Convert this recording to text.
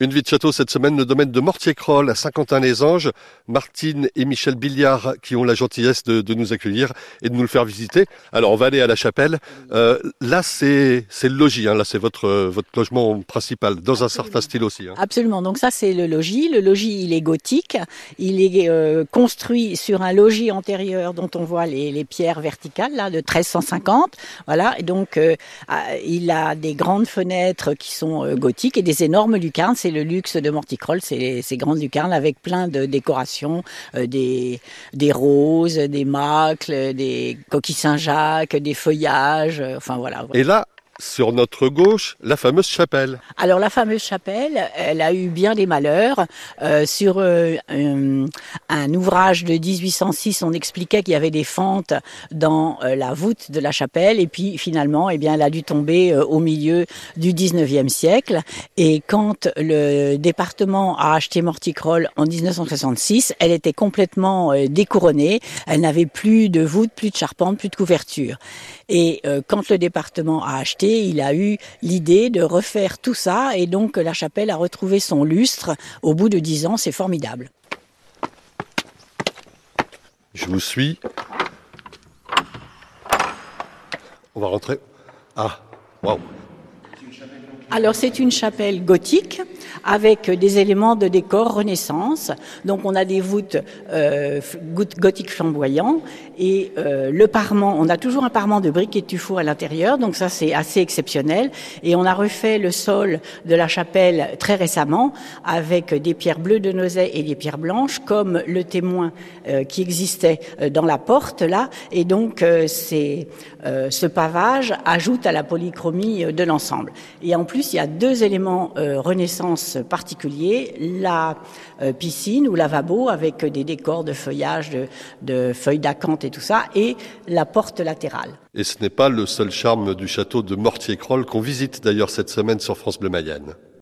Une vie de château cette semaine, le domaine de Mortier-Croll à Saint-Quentin-les-Anges. Martine et Michel Billiard qui ont la gentillesse de, nous accueillir et de nous le faire visiter. Alors on va aller à la chapelle. Euh, là c'est le logis, hein. là c'est votre, votre logement principal, dans un certain style aussi. Hein. Absolument, donc ça c'est le logis. Le logis il est gothique, il est euh, construit sur un logis antérieur dont on voit les, pierres verticales là de 1350. Voilà, et donc euh, ah, il a des grandes fenêtres qui sont gothiques et des énormes lucarnes le luxe de Morticroll, c'est ces grandes lucarnes avec plein de décorations, euh, des, roses, des macles, des coquilles Saint-Jacques, des feuillages, euh, enfin voilà. Et là, sur notre gauche, la fameuse chapelle. Alors la fameuse chapelle, elle a eu bien des malheurs. Euh, sur euh, un, ouvrage de 1806, on expliquait qu'il y avait des fentes dans euh, la voûte de la chapelle, et puis finalement, eh bien, elle a dû tomber au milieu du 19e siècle. Et quand le département a acheté Morticroll en 1966, elle était complètement découronnée. Elle n'avait plus de voûte, plus de charpente, plus de couverture. Et quand le département a acheté il a eu l'idée de refaire tout ça et donc la chapelle a retrouvé son lustre au bout de dix ans. C'est formidable. Je vous suis. On va rentrer. Ah, waouh. Alors c'est une chapelle gothique avec des éléments de décor Renaissance. Donc on a des voûtes euh, gothiques flamboyants et euh, le parement, on a toujours un parement de briques et tuffeau à l'intérieur, donc ça c'est assez exceptionnel. Et on a refait le sol de la chapelle très récemment avec des pierres bleues de Nozay et des pierres blanches, comme le témoin euh, qui existait dans la porte là. Et donc c'est ce pavage ajoute à la polychromie de l'ensemble. Et en plus il y a deux éléments Renaissance particulier, la euh, piscine ou lavabo avec des décors de feuillage, de, feuilles d'acanthe et tout ça, et la porte latérale. Et ce n'est pas le seul charme du château de Mortier-Croll qu'on visite d'ailleurs cette semaine sur France Bleu Mayenne.